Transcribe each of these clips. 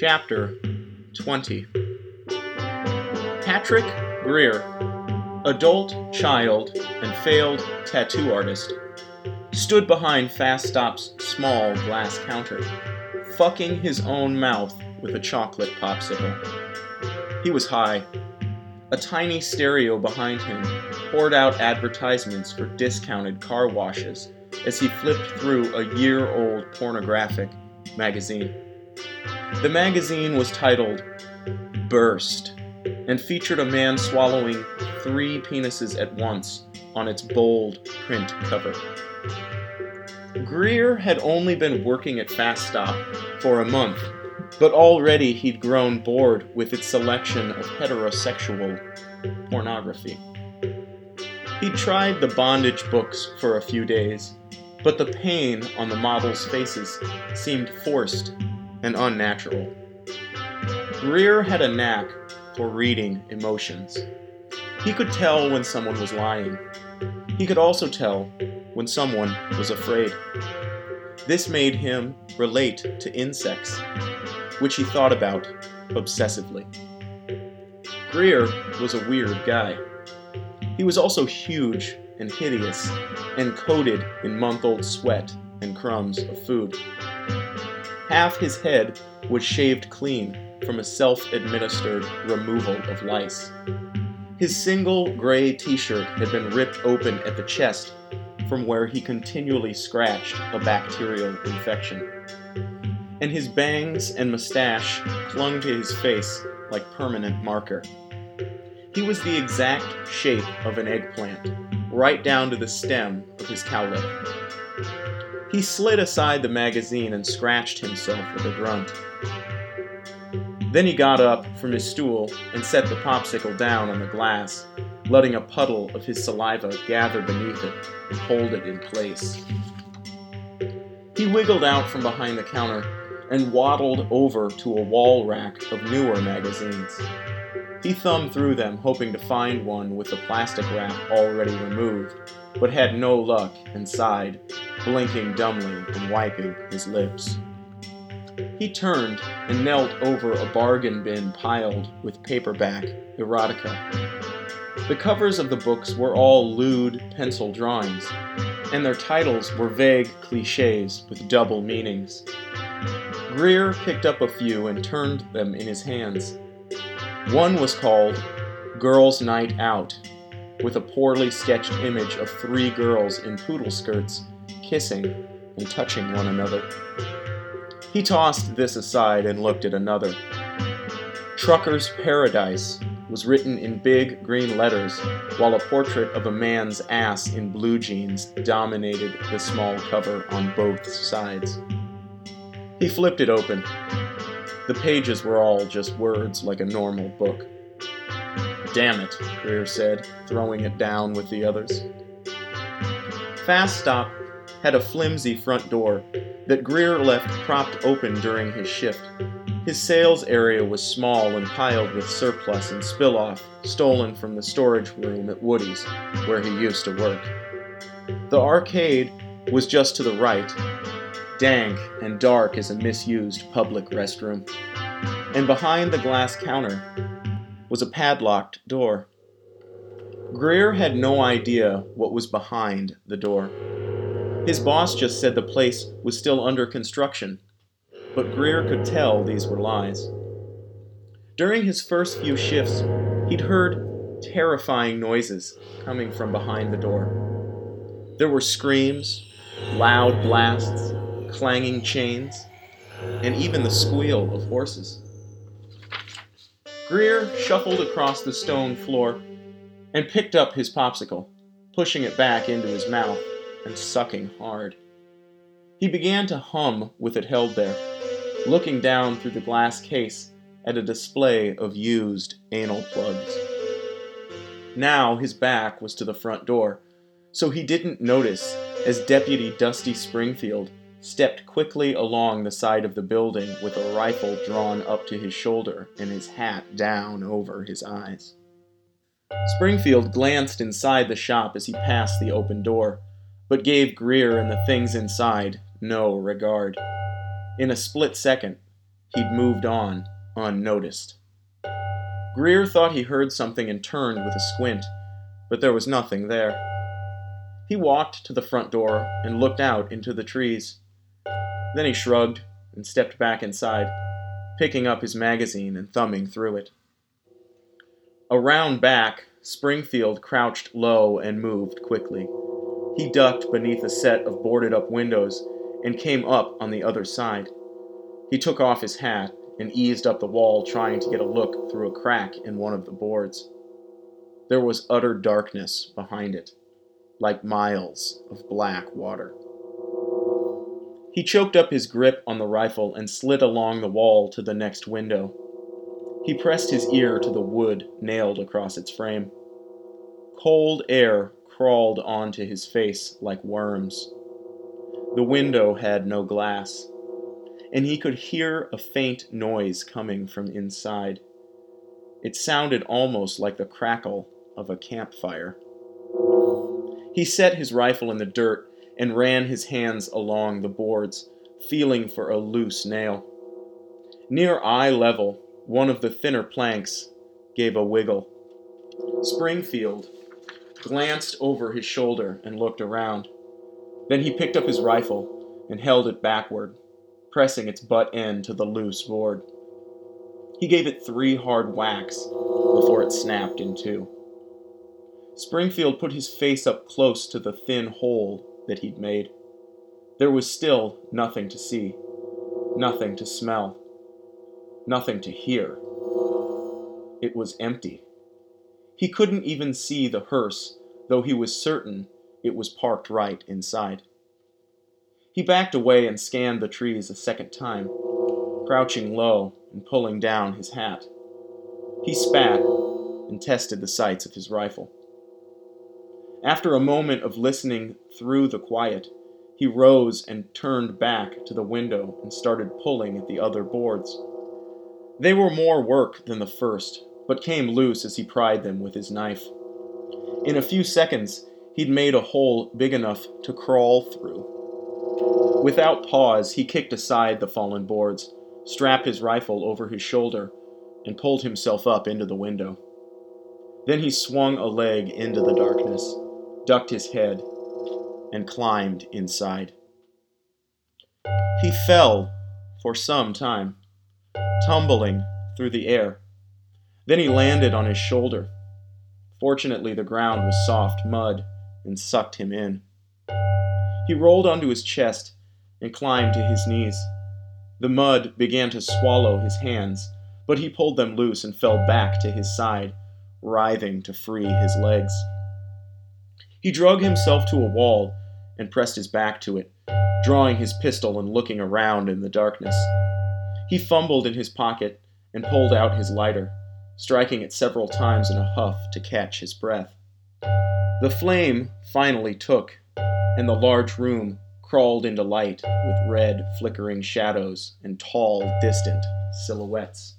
Chapter 20 Patrick Greer, adult, child, and failed tattoo artist, stood behind Fast Stop's small glass counter, fucking his own mouth with a chocolate popsicle. He was high. A tiny stereo behind him poured out advertisements for discounted car washes as he flipped through a year old pornographic magazine. The magazine was titled Burst and featured a man swallowing three penises at once on its bold print cover. Greer had only been working at Fast Stop for a month, but already he'd grown bored with its selection of heterosexual pornography. He tried the bondage books for a few days, but the pain on the models' faces seemed forced and unnatural. Greer had a knack for reading emotions. He could tell when someone was lying. He could also tell when someone was afraid. This made him relate to insects, which he thought about obsessively. Greer was a weird guy. He was also huge and hideous and coated in month old sweat and crumbs of food. Half his head was shaved clean from a self administered removal of lice. His single gray t shirt had been ripped open at the chest from where he continually scratched a bacterial infection. And his bangs and mustache clung to his face like permanent marker. He was the exact shape of an eggplant, right down to the stem of his cowlick. He slid aside the magazine and scratched himself with a grunt. Then he got up from his stool and set the popsicle down on the glass, letting a puddle of his saliva gather beneath it and hold it in place. He wiggled out from behind the counter and waddled over to a wall rack of newer magazines. He thumbed through them, hoping to find one with the plastic wrap already removed, but had no luck and sighed, blinking dumbly and wiping his lips. He turned and knelt over a bargain bin piled with paperback erotica. The covers of the books were all lewd pencil drawings, and their titles were vague cliches with double meanings. Greer picked up a few and turned them in his hands. One was called Girls' Night Out, with a poorly sketched image of three girls in poodle skirts kissing and touching one another. He tossed this aside and looked at another. Trucker's Paradise was written in big green letters, while a portrait of a man's ass in blue jeans dominated the small cover on both sides. He flipped it open. The pages were all just words like a normal book. Damn it, Greer said, throwing it down with the others. Fast Stop had a flimsy front door that Greer left propped open during his shift. His sales area was small and piled with surplus and spill off stolen from the storage room at Woody's, where he used to work. The arcade was just to the right, dank and dark as a misused public restroom. And behind the glass counter was a padlocked door. Greer had no idea what was behind the door. His boss just said the place was still under construction, but Greer could tell these were lies. During his first few shifts, he'd heard terrifying noises coming from behind the door. There were screams, loud blasts, clanging chains, and even the squeal of horses. Greer shuffled across the stone floor and picked up his popsicle, pushing it back into his mouth and sucking hard. He began to hum with it held there, looking down through the glass case at a display of used anal plugs. Now his back was to the front door, so he didn't notice as Deputy Dusty Springfield stepped quickly along the side of the building with a rifle drawn up to his shoulder and his hat down over his eyes. Springfield glanced inside the shop as he passed the open door but gave Greer and the things inside no regard. In a split second, he'd moved on unnoticed. Greer thought he heard something and turned with a squint, but there was nothing there. He walked to the front door and looked out into the trees. Then he shrugged and stepped back inside, picking up his magazine and thumbing through it. Around back, Springfield crouched low and moved quickly. He ducked beneath a set of boarded up windows and came up on the other side. He took off his hat and eased up the wall, trying to get a look through a crack in one of the boards. There was utter darkness behind it, like miles of black water. He choked up his grip on the rifle and slid along the wall to the next window. He pressed his ear to the wood nailed across its frame. Cold air crawled onto his face like worms. The window had no glass, and he could hear a faint noise coming from inside. It sounded almost like the crackle of a campfire. He set his rifle in the dirt and ran his hands along the boards, feeling for a loose nail. Near eye level, one of the thinner planks gave a wiggle. Springfield glanced over his shoulder and looked around. Then he picked up his rifle and held it backward pressing its butt end to the loose board. He gave it three hard whacks before it snapped in two. Springfield put his face up close to the thin hole that he'd made. There was still nothing to see, nothing to smell, nothing to hear. It was empty. He couldn't even see the hearse, though he was certain it was parked right inside. He backed away and scanned the trees a second time, crouching low and pulling down his hat. He spat and tested the sights of his rifle. After a moment of listening through the quiet, he rose and turned back to the window and started pulling at the other boards. They were more work than the first, but came loose as he pried them with his knife. In a few seconds, he'd made a hole big enough to crawl through. Without pause, he kicked aside the fallen boards, strapped his rifle over his shoulder, and pulled himself up into the window. Then he swung a leg into the darkness, ducked his head, and climbed inside. He fell for some time, tumbling through the air. Then he landed on his shoulder. Fortunately, the ground was soft mud and sucked him in. He rolled onto his chest and climbed to his knees. The mud began to swallow his hands, but he pulled them loose and fell back to his side, writhing to free his legs. He drug himself to a wall and pressed his back to it, drawing his pistol and looking around in the darkness. He fumbled in his pocket and pulled out his lighter, striking it several times in a huff to catch his breath. The flame finally took, and the large room crawled into light with red, flickering shadows and tall, distant silhouettes.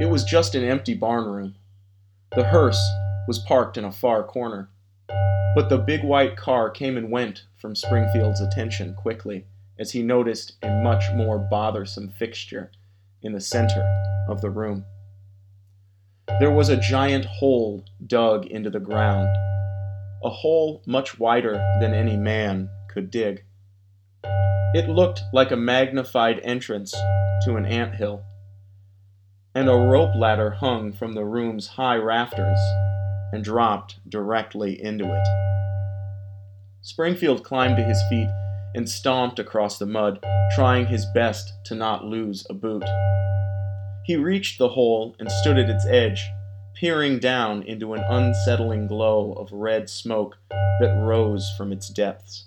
It was just an empty barn room. The hearse was parked in a far corner, but the big white car came and went from Springfield's attention quickly as he noticed a much more bothersome fixture in the center of the room. There was a giant hole dug into the ground, a hole much wider than any man could dig. It looked like a magnified entrance to an ant hill, and a rope ladder hung from the room's high rafters and dropped directly into it. Springfield climbed to his feet and stomped across the mud, trying his best to not lose a boot. He reached the hole and stood at its edge, peering down into an unsettling glow of red smoke that rose from its depths.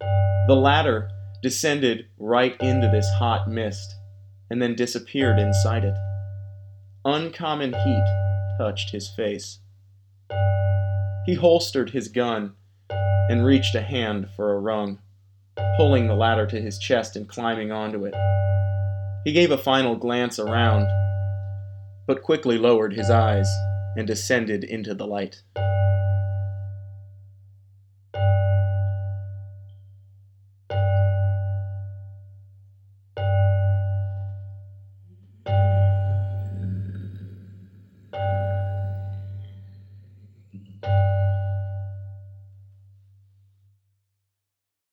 The ladder descended right into this hot mist and then disappeared inside it. Uncommon heat touched his face. He holstered his gun and reached a hand for a rung, pulling the ladder to his chest and climbing onto it. He gave a final glance around, but quickly lowered his eyes and descended into the light.